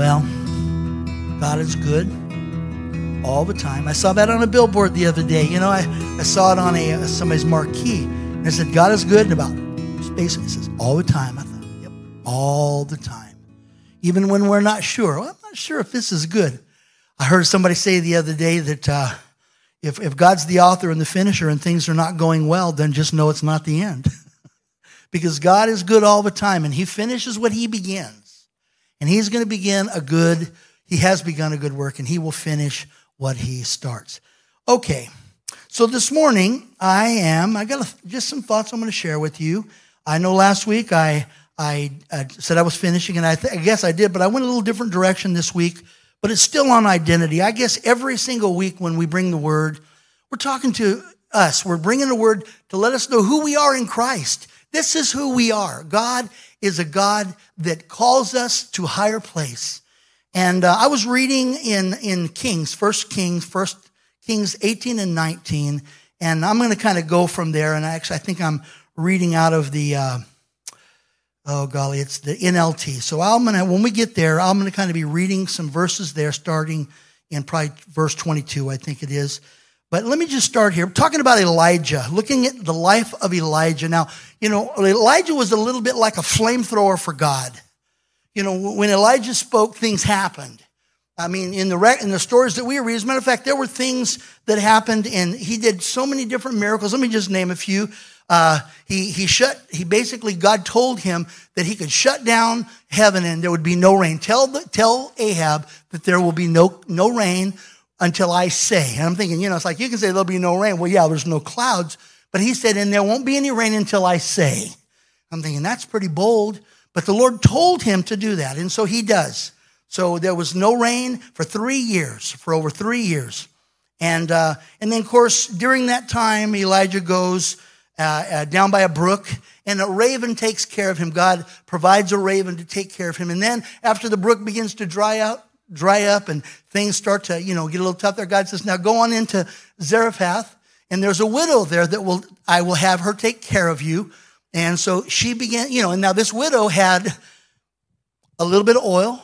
Well, God is good all the time. I saw that on a billboard the other day. You know, I, I saw it on a somebody's marquee. And it said, God is good about space. It says, all the time. I thought, yep, all the time. Even when we're not sure. Well, I'm not sure if this is good. I heard somebody say the other day that uh, if, if God's the author and the finisher and things are not going well, then just know it's not the end. because God is good all the time and he finishes what he begins. And he's going to begin a good, he has begun a good work and he will finish what he starts. Okay. So this morning I am, I got just some thoughts I'm going to share with you. I know last week I, I, I said I was finishing and I, th- I guess I did, but I went a little different direction this week, but it's still on identity. I guess every single week when we bring the word, we're talking to us. We're bringing the word to let us know who we are in Christ. This is who we are. God is a God that calls us to higher place. And uh, I was reading in, in Kings, First Kings, First Kings 18 and 19, and I'm going to kind of go from there. And actually, I think I'm reading out of the, uh, oh golly, it's the NLT. So I'm going to, when we get there, I'm going to kind of be reading some verses there, starting in probably verse 22, I think it is. But let me just start here. I'm talking about Elijah, looking at the life of Elijah. Now, you know, Elijah was a little bit like a flamethrower for God. You know, when Elijah spoke, things happened. I mean, in the, in the stories that we read, as a matter of fact, there were things that happened and he did so many different miracles. Let me just name a few. Uh, he, he shut, he basically, God told him that he could shut down heaven and there would be no rain. Tell, the, tell Ahab that there will be no, no rain until I say. And I'm thinking, you know, it's like you can say there'll be no rain. Well, yeah, there's no clouds. But he said, and there won't be any rain until I say. I'm thinking, that's pretty bold. But the Lord told him to do that. And so he does. So there was no rain for three years, for over three years. And, uh, and then, of course, during that time, Elijah goes uh, uh, down by a brook, and a raven takes care of him. God provides a raven to take care of him. And then, after the brook begins to dry out, dry up and things start to, you know, get a little tough there, God says, now go on into Zarephath and there's a widow there that will, I will have her take care of you. And so she began, you know, and now this widow had a little bit of oil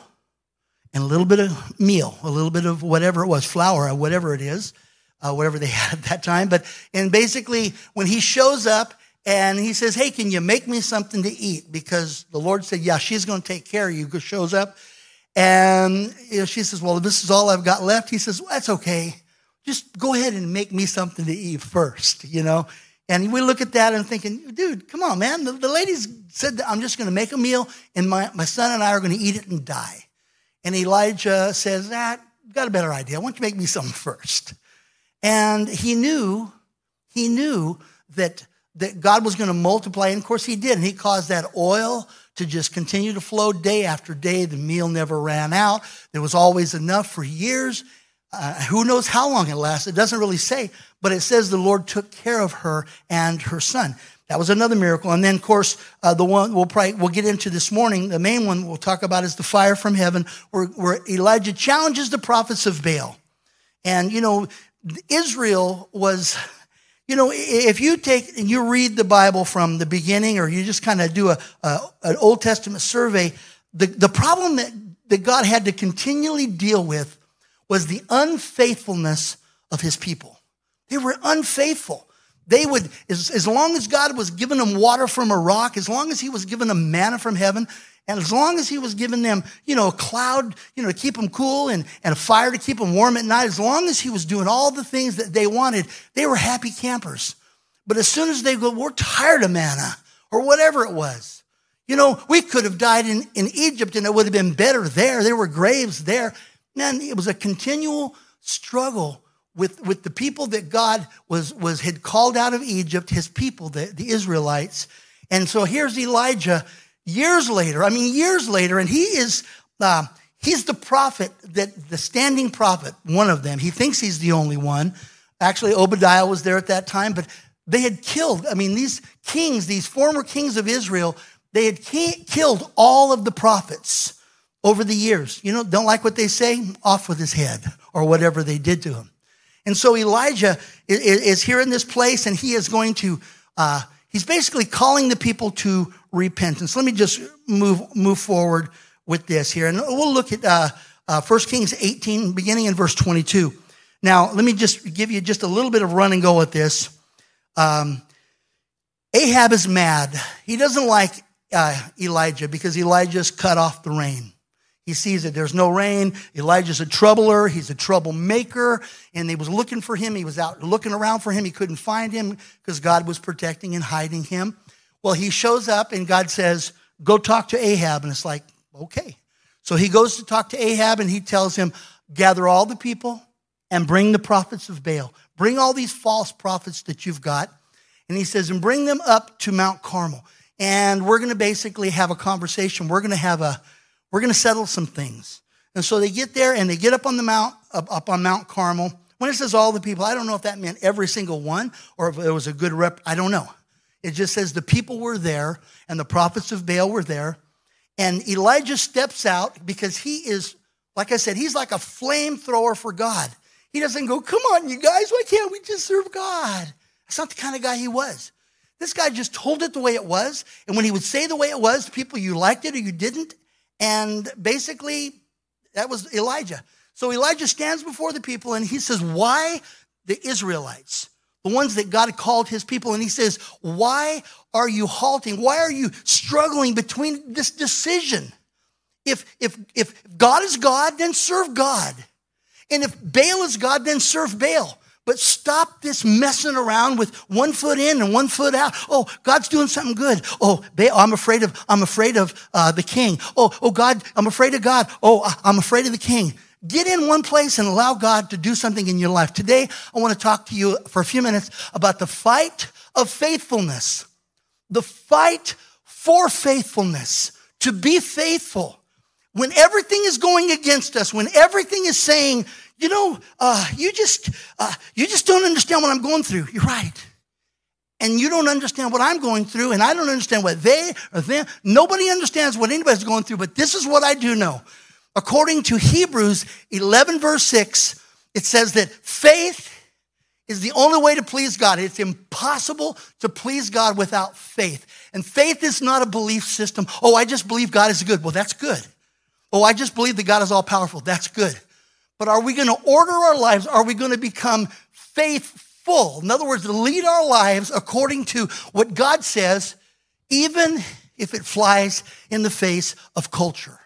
and a little bit of meal, a little bit of whatever it was, flour whatever it is, uh, whatever they had at that time. But, and basically when he shows up and he says, Hey, can you make me something to eat? Because the Lord said, Yeah, she's going to take care of you. Shows up and you know, she says, Well, this is all I've got left. He says, well, That's okay. Just go ahead and make me something to eat first, you know? And we look at that and thinking, dude, come on, man. The, the ladies said that I'm just going to make a meal and my, my son and I are going to eat it and die. And Elijah says, that ah, got a better idea. Why don't you make me something first? And he knew, he knew that, that God was going to multiply. And of course he did. And he caused that oil to just continue to flow day after day. The meal never ran out. There was always enough for years. Uh, who knows how long it lasted? It doesn't really say, but it says the Lord took care of her and her son. That was another miracle. And then, of course, uh, the one we'll probably we'll get into this morning. The main one we'll talk about is the fire from heaven, where, where Elijah challenges the prophets of Baal. And you know, Israel was you know, if you take and you read the Bible from the beginning, or you just kind of do a, a, an Old Testament survey, the, the problem that, that God had to continually deal with was the unfaithfulness of his people. They were unfaithful. They would, as, as long as God was giving them water from a rock, as long as he was giving them manna from heaven, and as long as he was giving them, you know, a cloud, you know, to keep them cool and, and a fire to keep them warm at night, as long as he was doing all the things that they wanted, they were happy campers. But as soon as they go, we're tired of manna or whatever it was. You know, we could have died in, in Egypt and it would have been better there. There were graves there. Man, it was a continual struggle with, with the people that God was, was, had called out of Egypt, his people, the, the Israelites. And so here's Elijah years later, I mean, years later, and he is, uh, he's the prophet that, the standing prophet, one of them. He thinks he's the only one. Actually, Obadiah was there at that time, but they had killed, I mean, these kings, these former kings of Israel, they had ki- killed all of the prophets over the years. You know, don't like what they say? Off with his head, or whatever they did to him. And so Elijah is here in this place, and he is going to, uh, he's basically calling the people to repentance. Let me just move, move forward with this here. And we'll look at uh, uh, 1 Kings 18, beginning in verse 22. Now, let me just give you just a little bit of run and go with this. Um, Ahab is mad. He doesn't like uh, Elijah because Elijah's cut off the rain. He sees that there's no rain. Elijah's a troubler. He's a troublemaker. And he was looking for him. He was out looking around for him. He couldn't find him because God was protecting and hiding him. Well, he shows up and God says, go talk to Ahab. And it's like, okay. So he goes to talk to Ahab and he tells him, gather all the people and bring the prophets of Baal. Bring all these false prophets that you've got. And he says, and bring them up to Mount Carmel. And we're going to basically have a conversation. We're going to have a, we're going to settle some things. And so they get there and they get up on the mount, up, on Mount Carmel. When it says all the people, I don't know if that meant every single one or if it was a good rep. I don't know. It just says the people were there and the prophets of Baal were there. And Elijah steps out because he is, like I said, he's like a flamethrower for God. He doesn't go, come on, you guys, why can't we just serve God? That's not the kind of guy he was. This guy just told it the way it was. And when he would say the way it was, people, you liked it or you didn't. And basically, that was Elijah. So Elijah stands before the people and he says, Why the Israelites, the ones that God called his people? And he says, Why are you halting? Why are you struggling between this decision? If, if, if God is God, then serve God. And if Baal is God, then serve Baal. But stop this messing around with one foot in and one foot out. Oh, God's doing something good. Oh, Baal, I'm afraid of, I'm afraid of uh, the king. Oh, oh, God, I'm afraid of God. Oh, I'm afraid of the king. Get in one place and allow God to do something in your life. Today, I want to talk to you for a few minutes about the fight of faithfulness. The fight for faithfulness. To be faithful. When everything is going against us, when everything is saying, you know, uh, you just, uh, you just don't understand what I'm going through. You're right. And you don't understand what I'm going through, and I don't understand what they or them. Nobody understands what anybody's going through, but this is what I do know. According to Hebrews 11, verse 6, it says that faith is the only way to please God. It's impossible to please God without faith. And faith is not a belief system. Oh, I just believe God is good. Well, that's good. Oh, I just believe that God is all powerful. That's good. But are we going to order our lives? Are we going to become faithful? In other words, lead our lives according to what God says, even if it flies in the face of culture.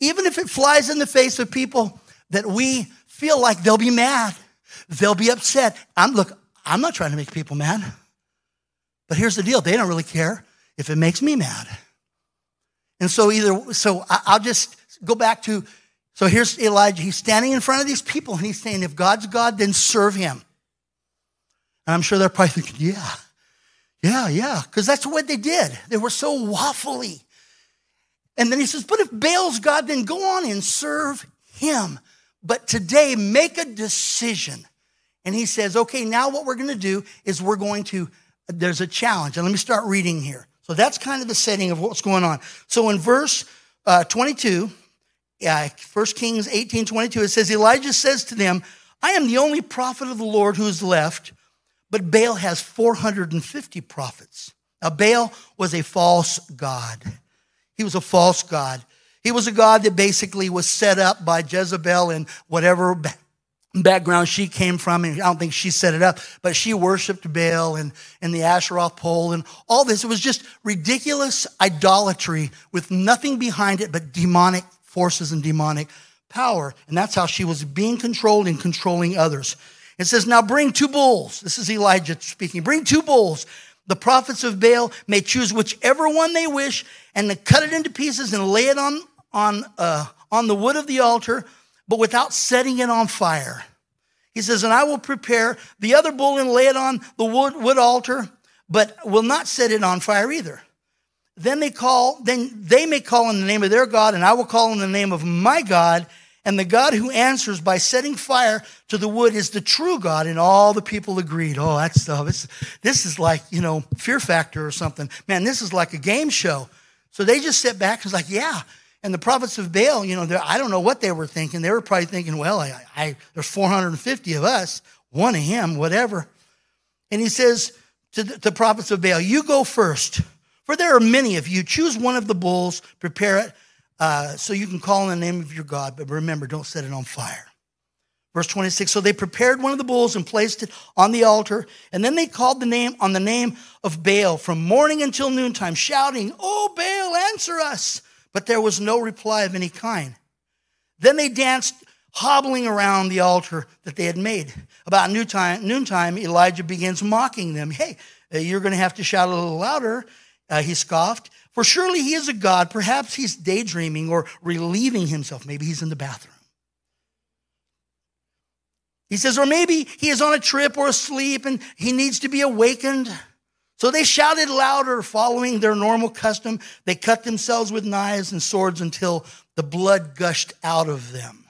Even if it flies in the face of people that we feel like they'll be mad, they'll be upset. I'm look, I'm not trying to make people mad. But here's the deal, they don't really care if it makes me mad. And so either so I'll just go back to so here's Elijah. He's standing in front of these people and he's saying, if God's God, then serve him. And I'm sure they're probably thinking, yeah, yeah, yeah, because that's what they did. They were so waffly. And then he says, but if Baal's God, then go on and serve him. But today, make a decision. And he says, okay, now what we're going to do is we're going to, there's a challenge. And let me start reading here. So that's kind of the setting of what's going on. So in verse uh, 22, uh, 1 Kings 18 22, it says, Elijah says to them, I am the only prophet of the Lord who is left, but Baal has 450 prophets. Now, Baal was a false god. He was a false god. He was a god that basically was set up by Jezebel and whatever background she came from. And I don't think she set it up, but she worshiped Baal and, and the Asherah pole and all this. It was just ridiculous idolatry with nothing behind it but demonic forces and demonic power. And that's how she was being controlled and controlling others. It says, Now bring two bulls. This is Elijah speaking. Bring two bulls. The prophets of Baal may choose whichever one they wish and to cut it into pieces and lay it on, on, uh, on the wood of the altar, but without setting it on fire. He says, And I will prepare the other bull and lay it on the wood, wood altar, but will not set it on fire either. Then they call, then they may call in the name of their God, and I will call in the name of my God. And the God who answers by setting fire to the wood is the true God. And all the people agreed. Oh, that's stuff. This is like, you know, Fear Factor or something. Man, this is like a game show. So they just sit back and was like, yeah. And the prophets of Baal, you know, I don't know what they were thinking. They were probably thinking, well, I, I, there's 450 of us, one of him, whatever. And he says to the, the prophets of Baal, you go first. For there are many of you. Choose one of the bulls, prepare it, uh, so you can call on the name of your God, but remember, don't set it on fire. Verse 26. So they prepared one of the bulls and placed it on the altar, and then they called the name on the name of Baal from morning until noontime, shouting, Oh, Baal, answer us. But there was no reply of any kind. Then they danced, hobbling around the altar that they had made. About noontime, noontime Elijah begins mocking them. Hey, uh, you're going to have to shout a little louder. Uh, he scoffed. For surely he is a God. Perhaps he's daydreaming or relieving himself. Maybe he's in the bathroom. He says, or maybe he is on a trip or asleep and he needs to be awakened. So they shouted louder, following their normal custom. They cut themselves with knives and swords until the blood gushed out of them.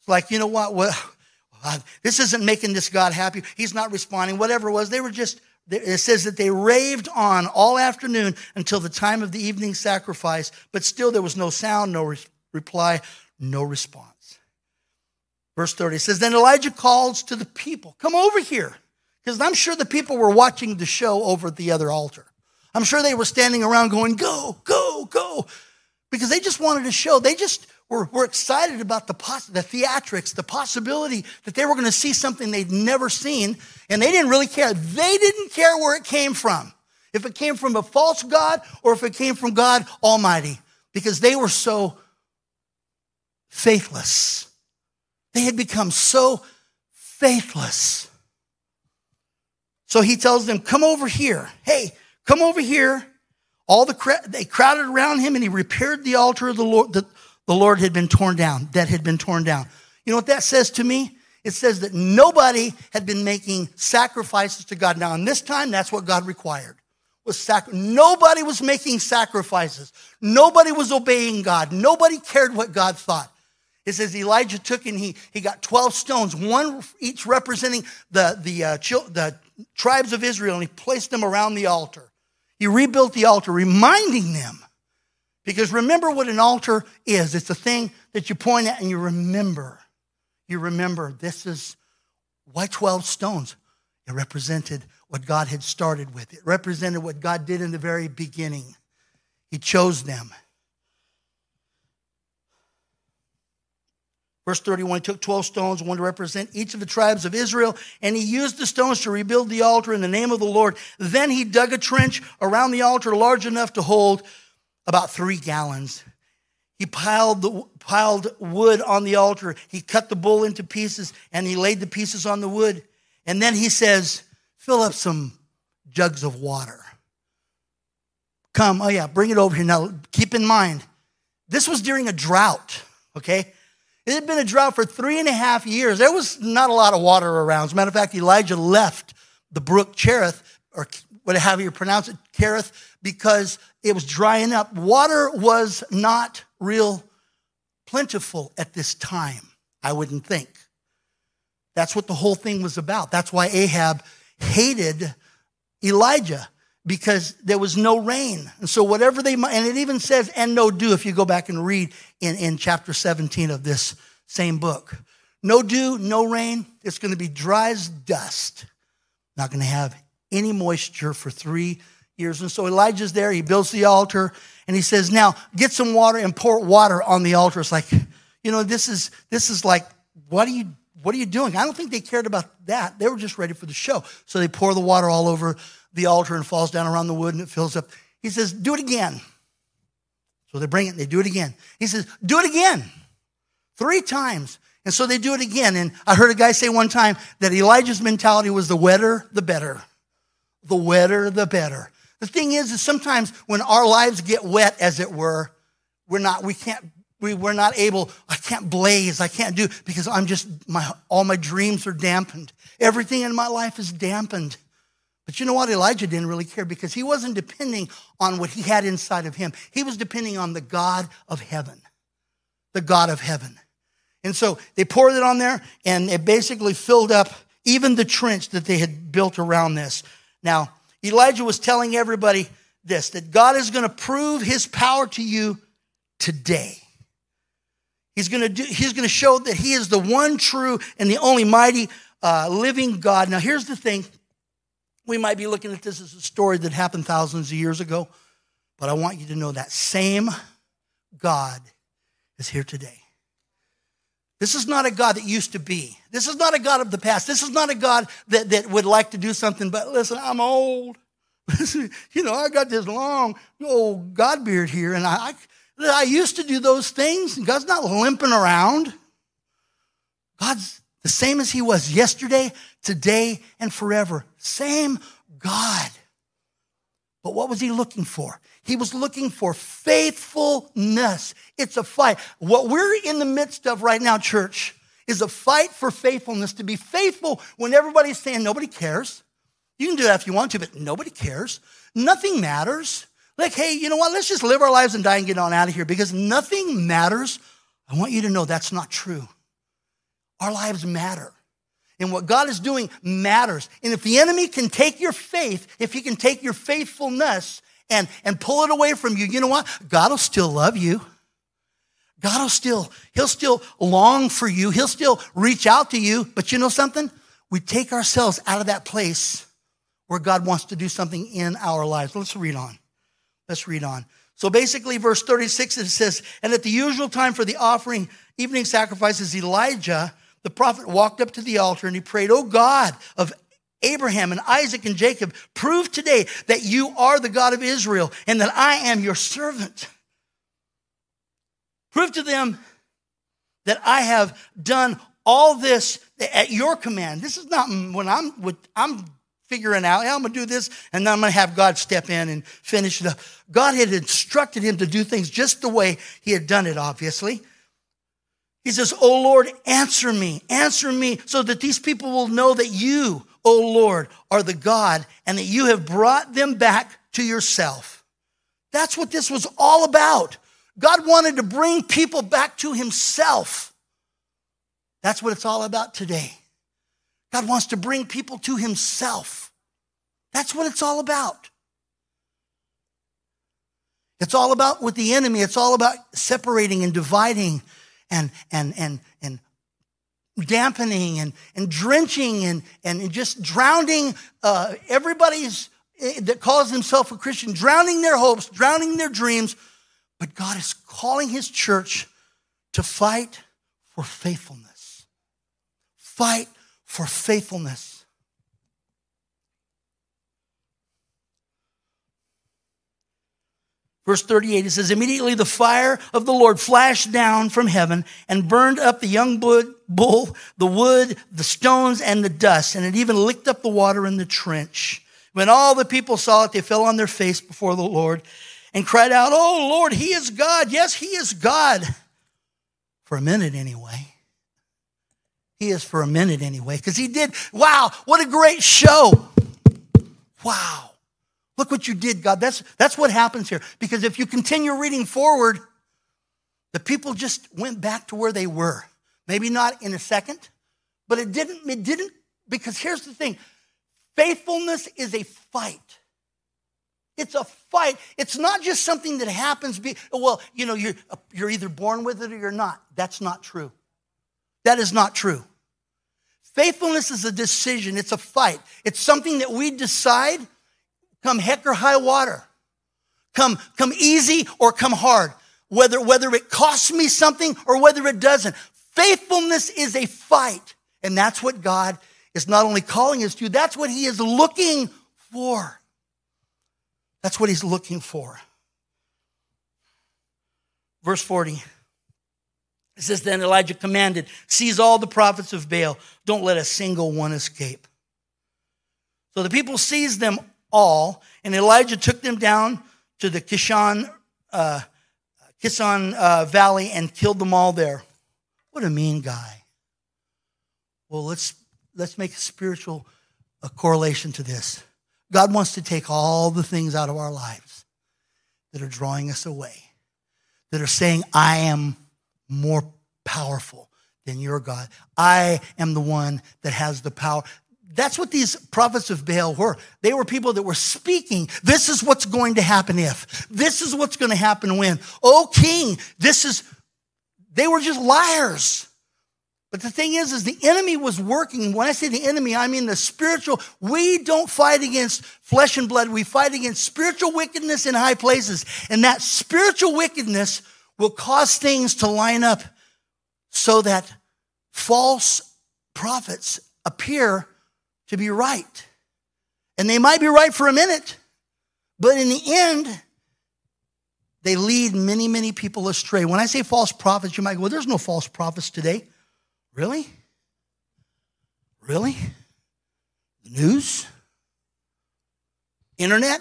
It's like, you know what? Well, this isn't making this God happy. He's not responding. Whatever it was, they were just it says that they raved on all afternoon until the time of the evening sacrifice, but still there was no sound, no re- reply, no response. Verse 30 says, Then Elijah calls to the people, Come over here. Because I'm sure the people were watching the show over at the other altar. I'm sure they were standing around going, Go, go, go. Because they just wanted to show. They just were, were excited about the, poss- the theatrics, the possibility that they were going to see something they'd never seen, and they didn't really care. They didn't care where it came from. If it came from a false God or if it came from God Almighty, because they were so faithless. They had become so faithless. So he tells them, Come over here. Hey, come over here. All the they crowded around him and he repaired the altar of the Lord, the, the Lord had been torn down, that had been torn down. You know what that says to me? It says that nobody had been making sacrifices to God. Now, in this time, that's what God required. Was sac- nobody was making sacrifices. Nobody was obeying God. Nobody cared what God thought. It says Elijah took and he, he got 12 stones, one each representing the, the, uh, the tribes of Israel, and he placed them around the altar. He rebuilt the altar, reminding them because remember what an altar is it's a thing that you point at and you remember. You remember this is why 12 stones? It represented what God had started with, it represented what God did in the very beginning. He chose them. Verse 31 he took 12 stones, one to represent each of the tribes of Israel, and he used the stones to rebuild the altar in the name of the Lord. Then he dug a trench around the altar large enough to hold about three gallons. He piled, the, piled wood on the altar. He cut the bull into pieces and he laid the pieces on the wood. And then he says, Fill up some jugs of water. Come, oh yeah, bring it over here. Now, keep in mind, this was during a drought, okay? It had been a drought for three and a half years. There was not a lot of water around. As a matter of fact, Elijah left the brook Cherith, or whatever you pronounce it, Cherith, because it was drying up. Water was not real plentiful at this time, I wouldn't think. That's what the whole thing was about. That's why Ahab hated Elijah because there was no rain. And so whatever they and it even says and no dew if you go back and read in, in chapter 17 of this same book. No dew, no rain. It's going to be dry as dust. Not going to have any moisture for three years. And so Elijah's there, he builds the altar, and he says, Now get some water and pour water on the altar. It's like, you know, this is this is like, what are you what are you doing? I don't think they cared about that. They were just ready for the show. So they pour the water all over the altar and falls down around the wood and it fills up. He says, Do it again. So they bring it, and they do it again. He says, Do it again. Three times. And so they do it again. And I heard a guy say one time that Elijah's mentality was the wetter, the better. The wetter, the better. The thing is, is sometimes when our lives get wet, as it were, we're not, we can't, we, we're not able, I can't blaze, I can't do, because I'm just, my, all my dreams are dampened. Everything in my life is dampened. But you know what? Elijah didn't really care because he wasn't depending on what he had inside of him. He was depending on the God of heaven. The God of heaven. And so they poured it on there and it basically filled up even the trench that they had built around this. Now, Elijah was telling everybody this that God is going to prove his power to you today. He's going to do, he's going to show that he is the one true and the only mighty uh, living God. Now, here's the thing. We might be looking at this as a story that happened thousands of years ago, but I want you to know that same God is here today. This is not a God that used to be. This is not a God of the past. This is not a God that, that would like to do something, but listen, I'm old. you know, I got this long old God beard here, and I, I, I used to do those things, God's not limping around. God's the same as He was yesterday, today, and forever. Same God. But what was He looking for? He was looking for faithfulness. It's a fight. What we're in the midst of right now, church, is a fight for faithfulness to be faithful when everybody's saying nobody cares. You can do that if you want to, but nobody cares. Nothing matters. Like, hey, you know what? Let's just live our lives and die and get on out of here because nothing matters. I want you to know that's not true. Our lives matter. And what God is doing matters. And if the enemy can take your faith, if he can take your faithfulness and, and pull it away from you, you know what? God will still love you. God will still, he'll still long for you. He'll still reach out to you. But you know something? We take ourselves out of that place where God wants to do something in our lives. Let's read on. Let's read on. So basically, verse 36, it says, And at the usual time for the offering evening sacrifices, Elijah, the prophet, walked up to the altar and he prayed, Oh God of Abraham and Isaac and Jacob, prove today that you are the God of Israel and that I am your servant. Prove to them that I have done all this at your command. This is not when I'm I'm figuring out, I'm gonna do this, and then I'm gonna have God step in and finish it up. God had instructed him to do things just the way he had done it, obviously. He says, Oh Lord, answer me, answer me, so that these people will know that you, O Lord, are the God and that you have brought them back to yourself. That's what this was all about. God wanted to bring people back to himself. That's what it's all about today. God wants to bring people to himself. That's what it's all about. It's all about with the enemy. It's all about separating and dividing and, and, and, and dampening and, and drenching and, and just drowning uh, everybody's eh, that calls himself a Christian, drowning their hopes, drowning their dreams. But God is calling his church to fight for faithfulness. Fight for faithfulness. Verse 38, it says, Immediately the fire of the Lord flashed down from heaven and burned up the young bull, the wood, the stones, and the dust, and it even licked up the water in the trench. When all the people saw it, they fell on their face before the Lord and cried out, Oh Lord, He is God. Yes, He is God. For a minute, anyway. He is for a minute, anyway, because He did. Wow, what a great show. Wow. Look what you did, God. That's, that's what happens here. Because if you continue reading forward, the people just went back to where they were. Maybe not in a second, but it didn't, it didn't, because here's the thing faithfulness is a fight. It's a fight. It's not just something that happens. Be, well, you know, you're, you're either born with it or you're not. That's not true. That is not true. Faithfulness is a decision, it's a fight. It's something that we decide come heck or high water, come, come easy or come hard, whether, whether it costs me something or whether it doesn't. Faithfulness is a fight. And that's what God is not only calling us to, that's what He is looking for. That's what He's looking for. Verse 40. It says, Then Elijah commanded, Seize all the prophets of Baal. Don't let a single one escape. So the people seized them all, and Elijah took them down to the Kishon, uh, Kishon uh, Valley and killed them all there. What a mean guy. Well, let's let's make a spiritual a correlation to this. God wants to take all the things out of our lives that are drawing us away, that are saying, I am more powerful than your God. I am the one that has the power. That's what these prophets of Baal were. They were people that were speaking. This is what's going to happen if. This is what's going to happen when. Oh, king, this is, they were just liars. But the thing is, is the enemy was working. When I say the enemy, I mean the spiritual. We don't fight against flesh and blood. We fight against spiritual wickedness in high places. And that spiritual wickedness will cause things to line up so that false prophets appear to be right. And they might be right for a minute, but in the end, they lead many, many people astray. When I say false prophets, you might go, well, there's no false prophets today. Really? Really? The news? Internet?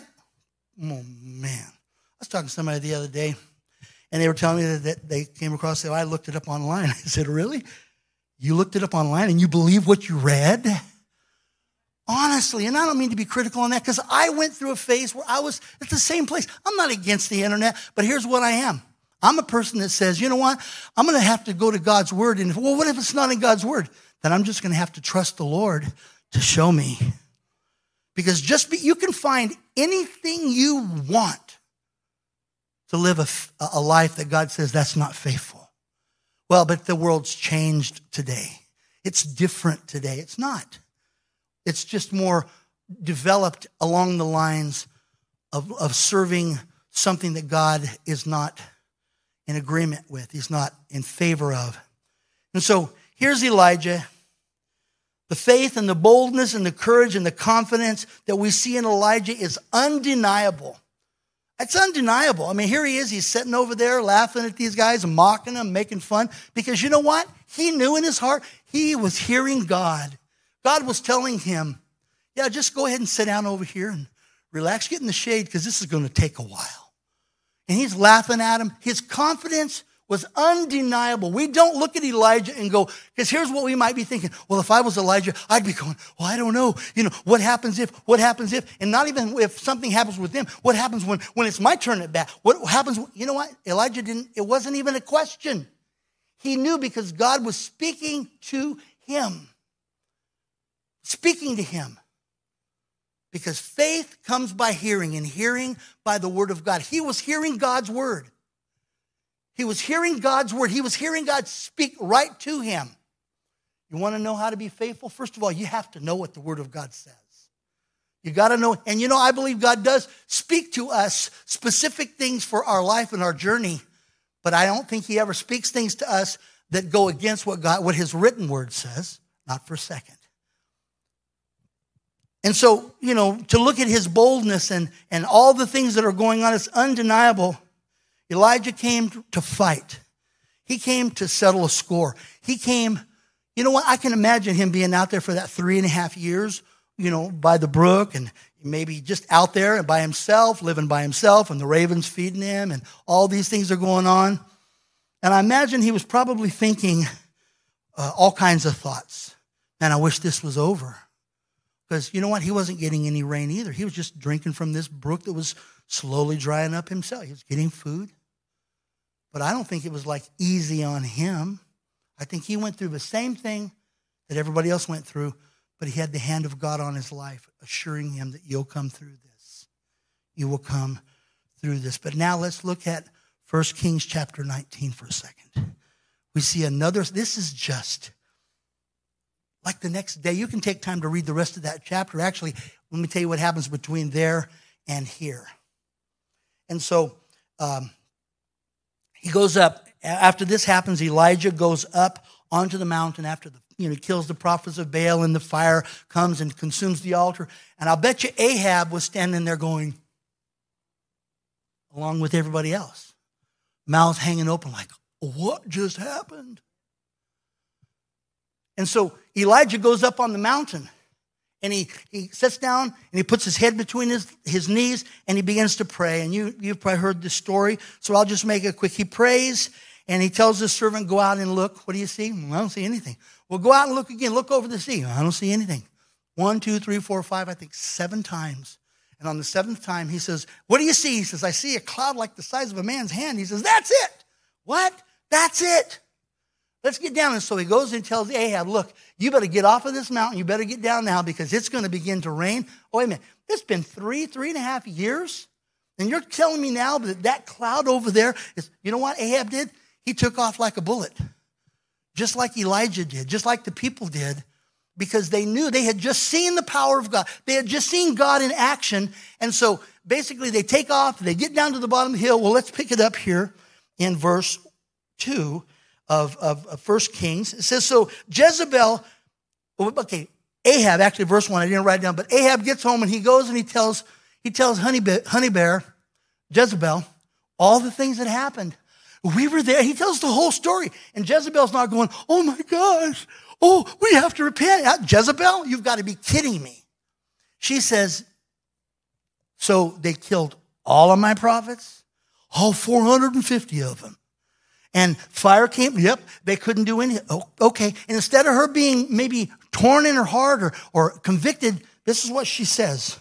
Oh, man. I was talking to somebody the other day, and they were telling me that they came across, it. I looked it up online. I said, Really? You looked it up online and you believe what you read? Honestly, and I don't mean to be critical on that because I went through a phase where I was at the same place. I'm not against the internet, but here's what I am. I'm a person that says, you know what? I'm going to have to go to God's word. And well, what if it's not in God's word? Then I'm just going to have to trust the Lord to show me. Because just be, you can find anything you want to live a, a life that God says that's not faithful. Well, but the world's changed today. It's different today. It's not. It's just more developed along the lines of, of serving something that God is not in agreement with, He's not in favor of. And so here's Elijah. The faith and the boldness and the courage and the confidence that we see in Elijah is undeniable. It's undeniable. I mean, here he is. He's sitting over there laughing at these guys, mocking them, making fun. Because you know what? He knew in his heart he was hearing God. God was telling him, yeah, just go ahead and sit down over here and relax, get in the shade because this is going to take a while. And he's laughing at him. His confidence was undeniable. We don't look at Elijah and go, because here's what we might be thinking. Well, if I was Elijah, I'd be going, well, I don't know. You know, what happens if, what happens if, and not even if something happens with them, what happens when, when it's my turn at bat? What happens, you know what? Elijah didn't, it wasn't even a question. He knew because God was speaking to him speaking to him. Because faith comes by hearing, and hearing by the word of God. He was hearing God's word. He was hearing God's word. He was hearing God speak right to him. You want to know how to be faithful? First of all, you have to know what the word of God says. You got to know, and you know, I believe God does speak to us specific things for our life and our journey, but I don't think He ever speaks things to us that go against what God, what His written word says, not for a second. And so, you know, to look at his boldness and, and all the things that are going on, it's undeniable. Elijah came to fight. He came to settle a score. He came, you know what? I can imagine him being out there for that three and a half years, you know, by the brook and maybe just out there and by himself, living by himself, and the ravens feeding him, and all these things are going on. And I imagine he was probably thinking uh, all kinds of thoughts. Man, I wish this was over. Because you know what? He wasn't getting any rain either. He was just drinking from this brook that was slowly drying up himself. He was getting food. But I don't think it was like easy on him. I think he went through the same thing that everybody else went through, but he had the hand of God on his life, assuring him that you'll come through this. You will come through this. But now let's look at 1 Kings chapter 19 for a second. We see another, this is just like the next day. You can take time to read the rest of that chapter. Actually, let me tell you what happens between there and here. And so um, he goes up. After this happens, Elijah goes up onto the mountain after the you know, kills the prophets of Baal, and the fire comes and consumes the altar. And I'll bet you Ahab was standing there going, along with everybody else, mouth hanging open, like, what just happened? And so Elijah goes up on the mountain and he, he sits down and he puts his head between his, his knees and he begins to pray. And you, you've probably heard this story, so I'll just make it quick. He prays and he tells his servant, Go out and look. What do you see? I don't see anything. Well, go out and look again. Look over the sea. I don't see anything. One, two, three, four, five, I think seven times. And on the seventh time, he says, What do you see? He says, I see a cloud like the size of a man's hand. He says, That's it. What? That's it. Let's get down. And so he goes and tells Ahab, look, you better get off of this mountain. You better get down now because it's going to begin to rain. Oh, wait a minute. It's been three, three and a half years. And you're telling me now that that cloud over there is, you know what Ahab did? He took off like a bullet, just like Elijah did, just like the people did, because they knew they had just seen the power of God. They had just seen God in action. And so basically they take off, they get down to the bottom of the hill. Well, let's pick it up here. in verse 2 of, of, of 1 Kings. It says, So Jezebel, oh, okay, Ahab, actually, verse 1, I didn't write down, but Ahab gets home and he goes and he tells, he tells Honey, Honey Bear, Jezebel, all the things that happened. We were there. He tells the whole story. And Jezebel's not going, Oh my gosh, oh, we have to repent. Jezebel, you've got to be kidding me. She says, So they killed all of my prophets, all 450 of them. And fire came, yep, they couldn't do anything. Oh, okay. And instead of her being maybe torn in her heart or, or convicted, this is what she says.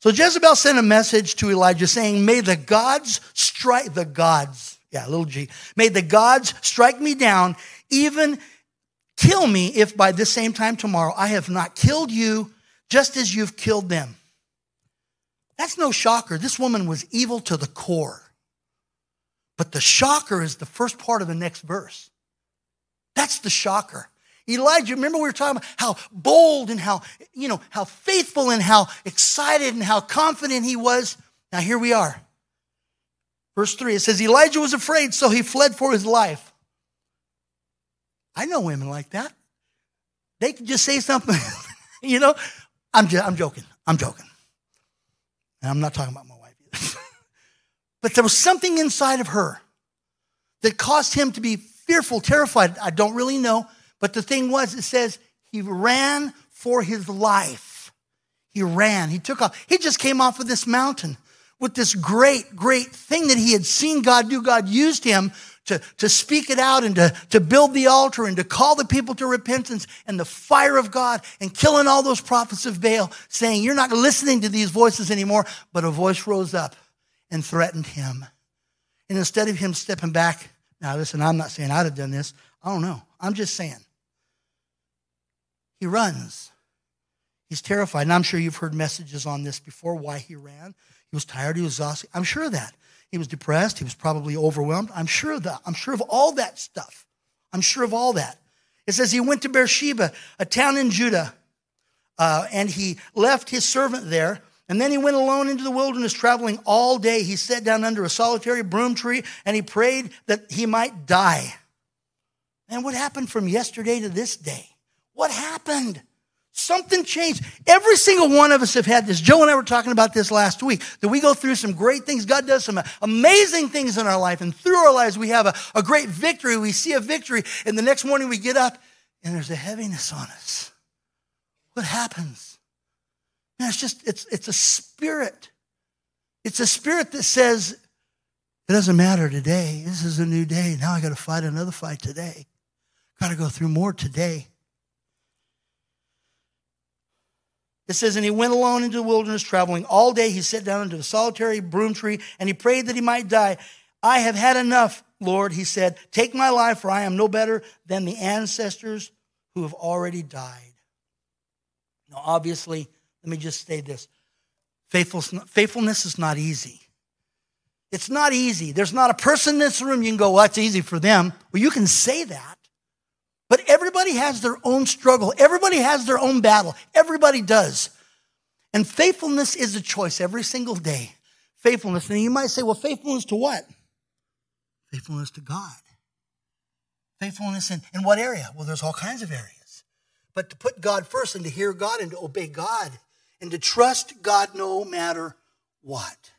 So Jezebel sent a message to Elijah saying, May the gods strike the gods. Yeah, little g. May the gods strike me down, even kill me if by this same time tomorrow I have not killed you just as you've killed them. That's no shocker. This woman was evil to the core. But the shocker is the first part of the next verse. That's the shocker. Elijah, remember we were talking about how bold and how, you know, how faithful and how excited and how confident he was. Now here we are. Verse 3, it says, Elijah was afraid, so he fled for his life. I know women like that. They can just say something, you know. I'm, I'm joking. I'm joking. And I'm not talking about my. But there was something inside of her that caused him to be fearful, terrified. I don't really know. But the thing was, it says he ran for his life. He ran. He took off. He just came off of this mountain with this great, great thing that he had seen God do. God used him to, to speak it out and to, to build the altar and to call the people to repentance and the fire of God and killing all those prophets of Baal, saying, You're not listening to these voices anymore. But a voice rose up and threatened him. And instead of him stepping back, now listen, I'm not saying I'd have done this. I don't know. I'm just saying. He runs. He's terrified. And I'm sure you've heard messages on this before why he ran. He was tired, he was exhausted. I'm sure of that. He was depressed. He was probably overwhelmed. I'm sure of that. I'm sure of all that stuff. I'm sure of all that. It says he went to Beersheba, a town in Judah, uh, and he left his servant there. And then he went alone into the wilderness, traveling all day. He sat down under a solitary broom tree and he prayed that he might die. And what happened from yesterday to this day? What happened? Something changed. Every single one of us have had this. Joe and I were talking about this last week, that we go through some great things. God does some amazing things in our life. And through our lives, we have a, a great victory. We see a victory. And the next morning we get up and there's a heaviness on us. What happens? It's just, it's, it's a spirit. It's a spirit that says, it doesn't matter today. This is a new day. Now I got to fight another fight today. Got to go through more today. It says, And he went alone into the wilderness, traveling all day. He sat down under a solitary broom tree, and he prayed that he might die. I have had enough, Lord, he said. Take my life, for I am no better than the ancestors who have already died. Now, obviously, let me just say this faithfulness is not easy. It's not easy. There's not a person in this room you can go, well, that's easy for them. Well, you can say that. But everybody has their own struggle. Everybody has their own battle. Everybody does. And faithfulness is a choice every single day. Faithfulness. And you might say, well, faithfulness to what? Faithfulness to God. Faithfulness in, in what area? Well, there's all kinds of areas. But to put God first and to hear God and to obey God and to trust God no matter what.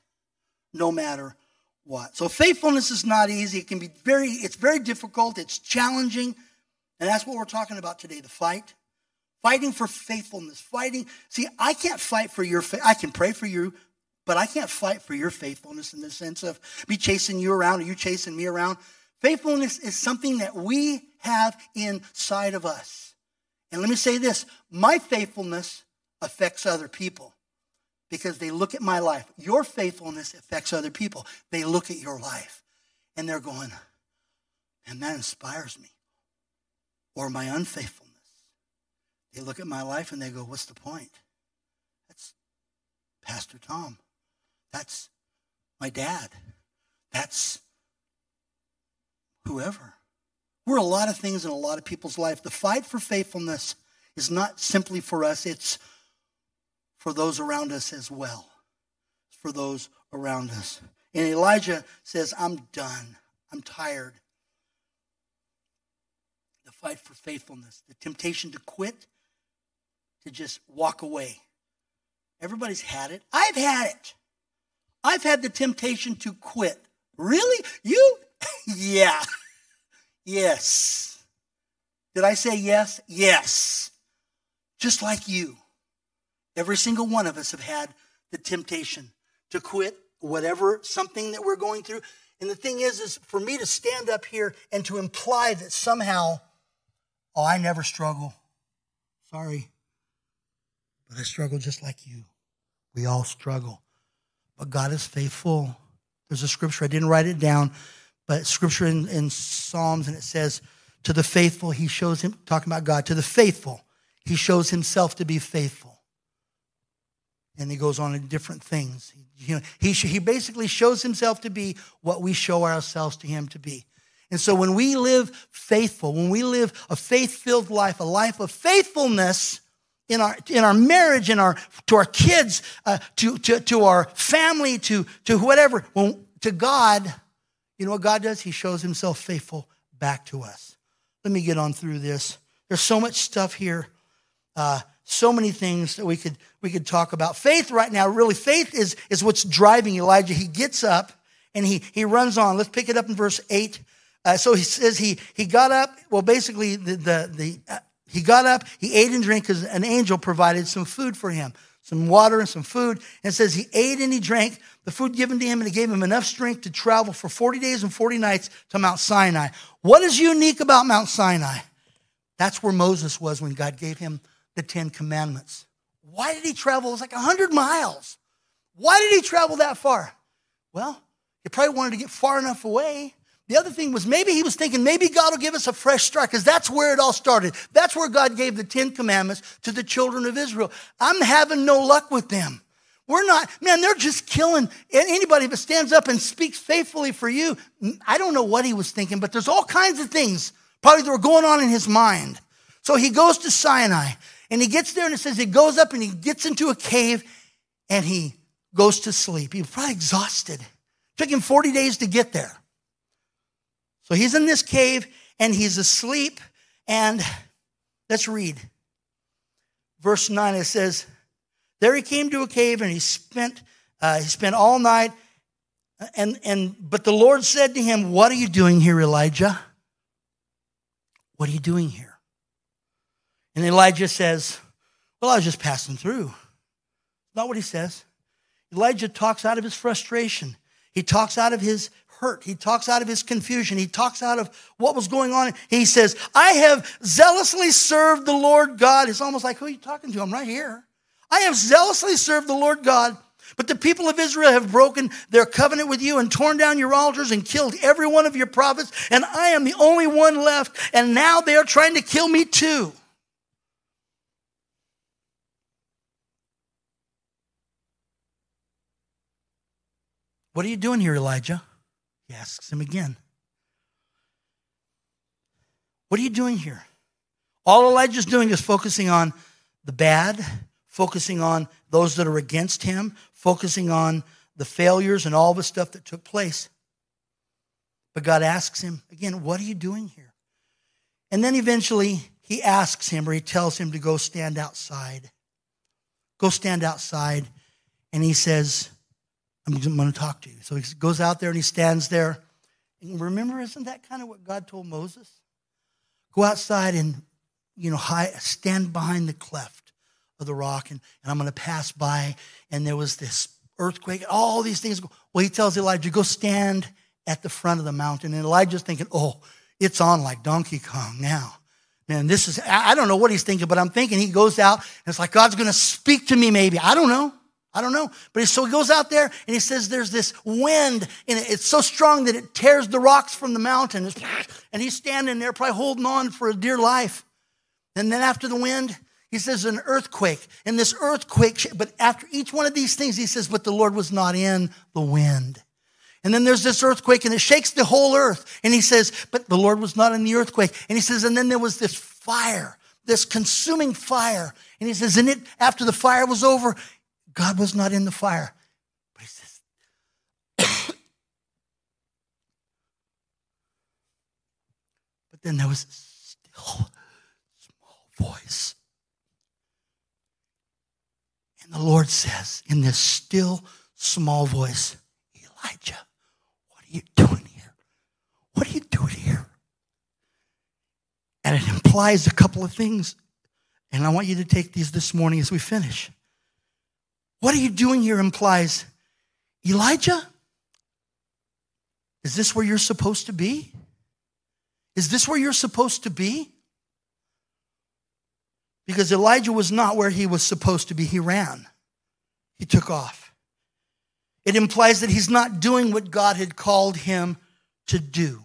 No matter what. So faithfulness is not easy. It can be very, it's very difficult. It's challenging. And that's what we're talking about today the fight. Fighting for faithfulness. Fighting. See, I can't fight for your faith. I can pray for you, but I can't fight for your faithfulness in the sense of me chasing you around or you chasing me around. Faithfulness is something that we have inside of us. And let me say this my faithfulness affects other people because they look at my life. Your faithfulness affects other people. They look at your life and they're going, and that inspires me or my unfaithfulness. They look at my life and they go, What's the point? That's Pastor Tom. That's my dad. That's whoever. We're a lot of things in a lot of people's life. The fight for faithfulness is not simply for us, it's for those around us as well. For those around us. And Elijah says, I'm done. I'm tired. The fight for faithfulness, the temptation to quit, to just walk away. Everybody's had it. I've had it. I've had the temptation to quit. Really? You? yeah. yes. Did I say yes? Yes. Just like you. Every single one of us have had the temptation to quit whatever something that we're going through. And the thing is, is for me to stand up here and to imply that somehow, oh, I never struggle. Sorry. But I struggle just like you. We all struggle. But God is faithful. There's a scripture, I didn't write it down, but scripture in, in Psalms, and it says, To the faithful, he shows him, talking about God, to the faithful, he shows himself to be faithful. And he goes on in different things. You know, he, he basically shows himself to be what we show ourselves to him to be. And so when we live faithful, when we live a faith filled life, a life of faithfulness, in our, in our marriage, in our, to our kids, uh, to, to, to our family, to, to whatever, when, to God, you know what God does? He shows himself faithful back to us. Let me get on through this. There's so much stuff here, uh, so many things that we could, we could talk about. Faith right now, really, faith is, is what's driving Elijah. He gets up and he, he runs on. Let's pick it up in verse 8. Uh, so he says he, he got up. Well, basically, the, the, the uh, he got up, he ate and drank because an angel provided some food for him, some water and some food. And it says he ate and he drank the food given to him, and it gave him enough strength to travel for 40 days and 40 nights to Mount Sinai. What is unique about Mount Sinai? That's where Moses was when God gave him the Ten Commandments. Why did he travel? It was like 100 miles. Why did he travel that far? Well, he probably wanted to get far enough away the other thing was maybe he was thinking maybe God will give us a fresh start because that's where it all started. That's where God gave the Ten Commandments to the children of Israel. I'm having no luck with them. We're not, man, they're just killing anybody that stands up and speaks faithfully for you. I don't know what he was thinking, but there's all kinds of things probably that were going on in his mind. So he goes to Sinai and he gets there and it says he goes up and he gets into a cave and he goes to sleep. He was probably exhausted. It took him 40 days to get there. So he's in this cave and he's asleep. And let's read. Verse 9 it says, There he came to a cave and he spent, uh, he spent all night. And, and but the Lord said to him, What are you doing here, Elijah? What are you doing here? And Elijah says, Well, I was just passing through. Not what he says. Elijah talks out of his frustration. He talks out of his hurt. He talks out of his confusion. He talks out of what was going on. He says, I have zealously served the Lord God. It's almost like, who are you talking to? I'm right here. I have zealously served the Lord God. But the people of Israel have broken their covenant with you and torn down your altars and killed every one of your prophets. And I am the only one left. And now they are trying to kill me too. What are you doing here, Elijah? He asks him again. What are you doing here? All Elijah's doing is focusing on the bad, focusing on those that are against him, focusing on the failures and all the stuff that took place. But God asks him again, What are you doing here? And then eventually he asks him or he tells him to go stand outside. Go stand outside. And he says, I'm going to talk to you. So he goes out there and he stands there. And remember, isn't that kind of what God told Moses? Go outside and, you know, stand behind the cleft of the rock, and, and I'm going to pass by. And there was this earthquake, all these things. Well, he tells Elijah, go stand at the front of the mountain. And Elijah's thinking, oh, it's on like Donkey Kong now. Man, this is, I don't know what he's thinking, but I'm thinking he goes out and it's like God's going to speak to me maybe. I don't know. I don't know. But so he goes out there and he says there's this wind and it's so strong that it tears the rocks from the mountain. And he's standing there probably holding on for a dear life. And then after the wind, he says an earthquake. And this earthquake, but after each one of these things, he says, but the Lord was not in the wind. And then there's this earthquake and it shakes the whole earth. And he says, but the Lord was not in the earthquake. And he says, and then there was this fire, this consuming fire. And he says, and it, after the fire was over, God was not in the fire. But he says, But then there was a still small voice. And the Lord says in this still small voice, Elijah, what are you doing here? What are you doing here? And it implies a couple of things. And I want you to take these this morning as we finish. What are you doing here implies, Elijah, is this where you're supposed to be? Is this where you're supposed to be? Because Elijah was not where he was supposed to be. He ran, he took off. It implies that he's not doing what God had called him to do.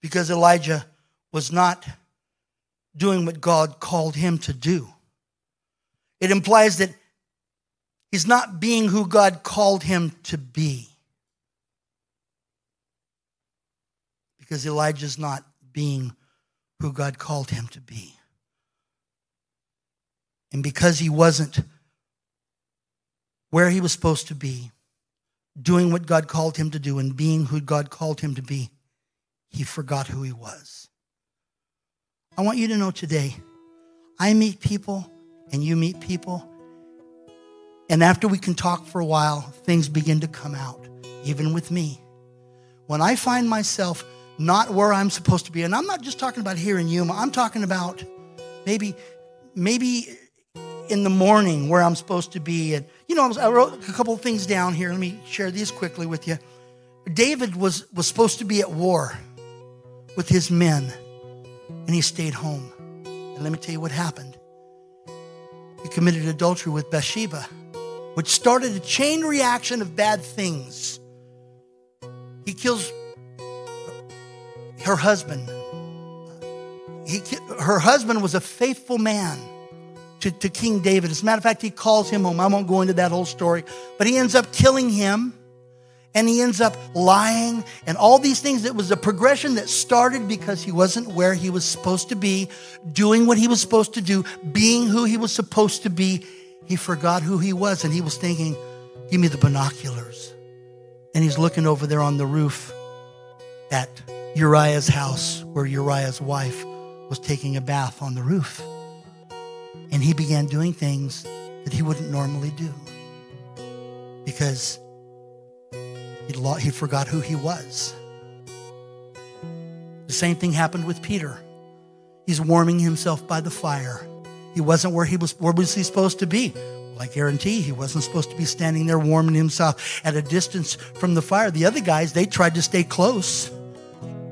Because Elijah was not doing what God called him to do. It implies that he's not being who God called him to be. Because Elijah's not being who God called him to be. And because he wasn't where he was supposed to be, doing what God called him to do, and being who God called him to be, he forgot who he was. I want you to know today, I meet people and you meet people, and after we can talk for a while, things begin to come out, even with me. When I find myself not where I'm supposed to be, and I'm not just talking about here in Yuma, I'm talking about maybe, maybe in the morning where I'm supposed to be. And, you know, I wrote a couple things down here. Let me share these quickly with you. David was, was supposed to be at war with his men, and he stayed home. And let me tell you what happened. He committed adultery with Bathsheba, which started a chain reaction of bad things. He kills her husband. He, her husband was a faithful man to, to King David. As a matter of fact, he calls him home. I won't go into that whole story, but he ends up killing him and he ends up lying and all these things. It was a progression that started because he wasn't where he was supposed to be, doing what he was supposed to do, being who he was supposed to be. He forgot who he was and he was thinking, Give me the binoculars. And he's looking over there on the roof at Uriah's house where Uriah's wife was taking a bath on the roof. And he began doing things that he wouldn't normally do because he, he forgot who he was. The same thing happened with Peter. He's warming himself by the fire. He wasn't where he was where was he supposed to be? Well, I guarantee he wasn't supposed to be standing there warming himself at a distance from the fire. The other guys, they tried to stay close.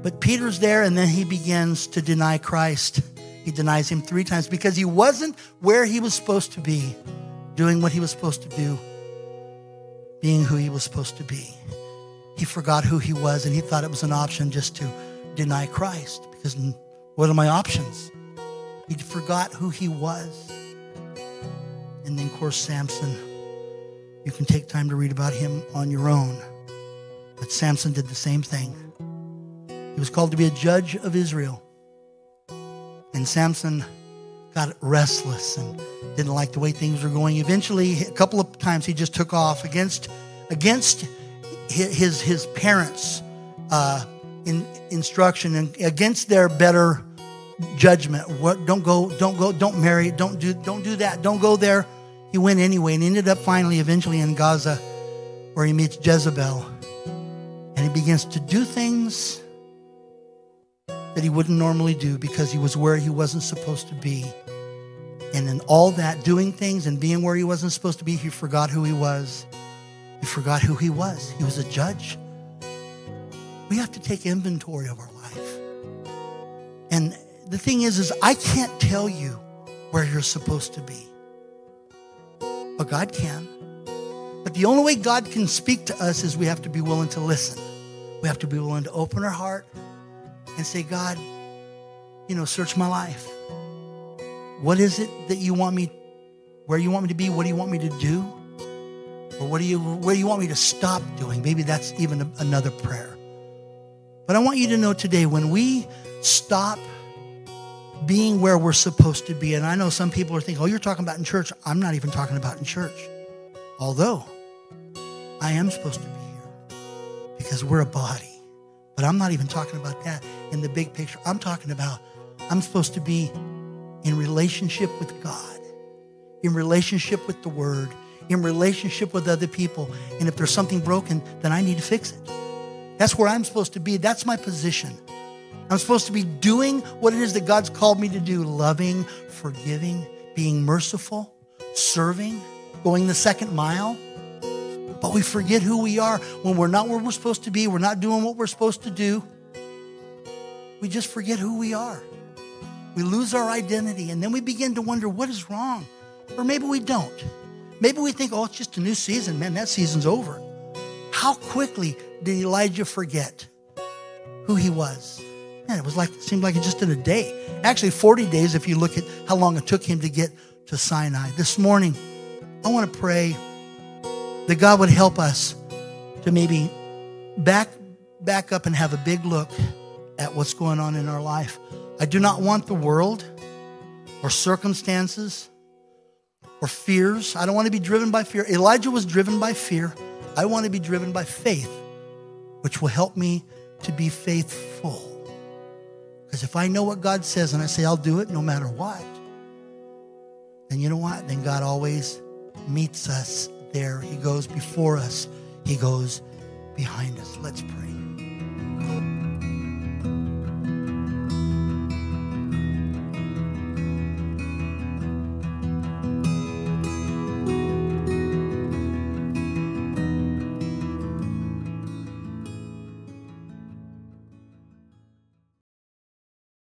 But Peter's there and then he begins to deny Christ. He denies him three times because he wasn't where he was supposed to be, doing what he was supposed to do, being who he was supposed to be he forgot who he was and he thought it was an option just to deny Christ because what are my options? He forgot who he was. And then, of course, Samson, you can take time to read about him on your own. But Samson did the same thing. He was called to be a judge of Israel. And Samson got restless and didn't like the way things were going. Eventually, a couple of times he just took off against against his his parents' uh, in, instruction and against their better judgment. What? Don't go. Don't go. Don't marry. Don't do. Don't do that. Don't go there. He went anyway and ended up finally, eventually, in Gaza, where he meets Jezebel, and he begins to do things that he wouldn't normally do because he was where he wasn't supposed to be. And in all that, doing things and being where he wasn't supposed to be, he forgot who he was. He forgot who he was. He was a judge. We have to take inventory of our life. And the thing is, is I can't tell you where you're supposed to be. But God can. But the only way God can speak to us is we have to be willing to listen. We have to be willing to open our heart and say, God, you know, search my life. What is it that you want me, where you want me to be? What do you want me to do? Or what do you, what do you want me to stop doing? Maybe that's even a, another prayer. But I want you to know today when we stop being where we're supposed to be, and I know some people are thinking, oh, you're talking about in church. I'm not even talking about in church. Although I am supposed to be here because we're a body. But I'm not even talking about that in the big picture. I'm talking about I'm supposed to be in relationship with God, in relationship with the Word, in relationship with other people. And if there's something broken, then I need to fix it. That's where I'm supposed to be. That's my position. I'm supposed to be doing what it is that God's called me to do loving, forgiving, being merciful, serving, going the second mile. But we forget who we are when we're not where we're supposed to be, we're not doing what we're supposed to do. We just forget who we are. We lose our identity, and then we begin to wonder what is wrong. Or maybe we don't. Maybe we think, oh, it's just a new season. Man, that season's over. How quickly did Elijah forget who he was? Man, it was like it seemed like it just in a day. Actually, 40 days if you look at how long it took him to get to Sinai. This morning, I want to pray that God would help us to maybe back back up and have a big look at what's going on in our life. I do not want the world or circumstances or fears. I don't want to be driven by fear. Elijah was driven by fear. I want to be driven by faith, which will help me to be faithful. Because if I know what God says and I say I'll do it no matter what, then you know what? Then God always meets us there. He goes before us, He goes behind us. Let's pray.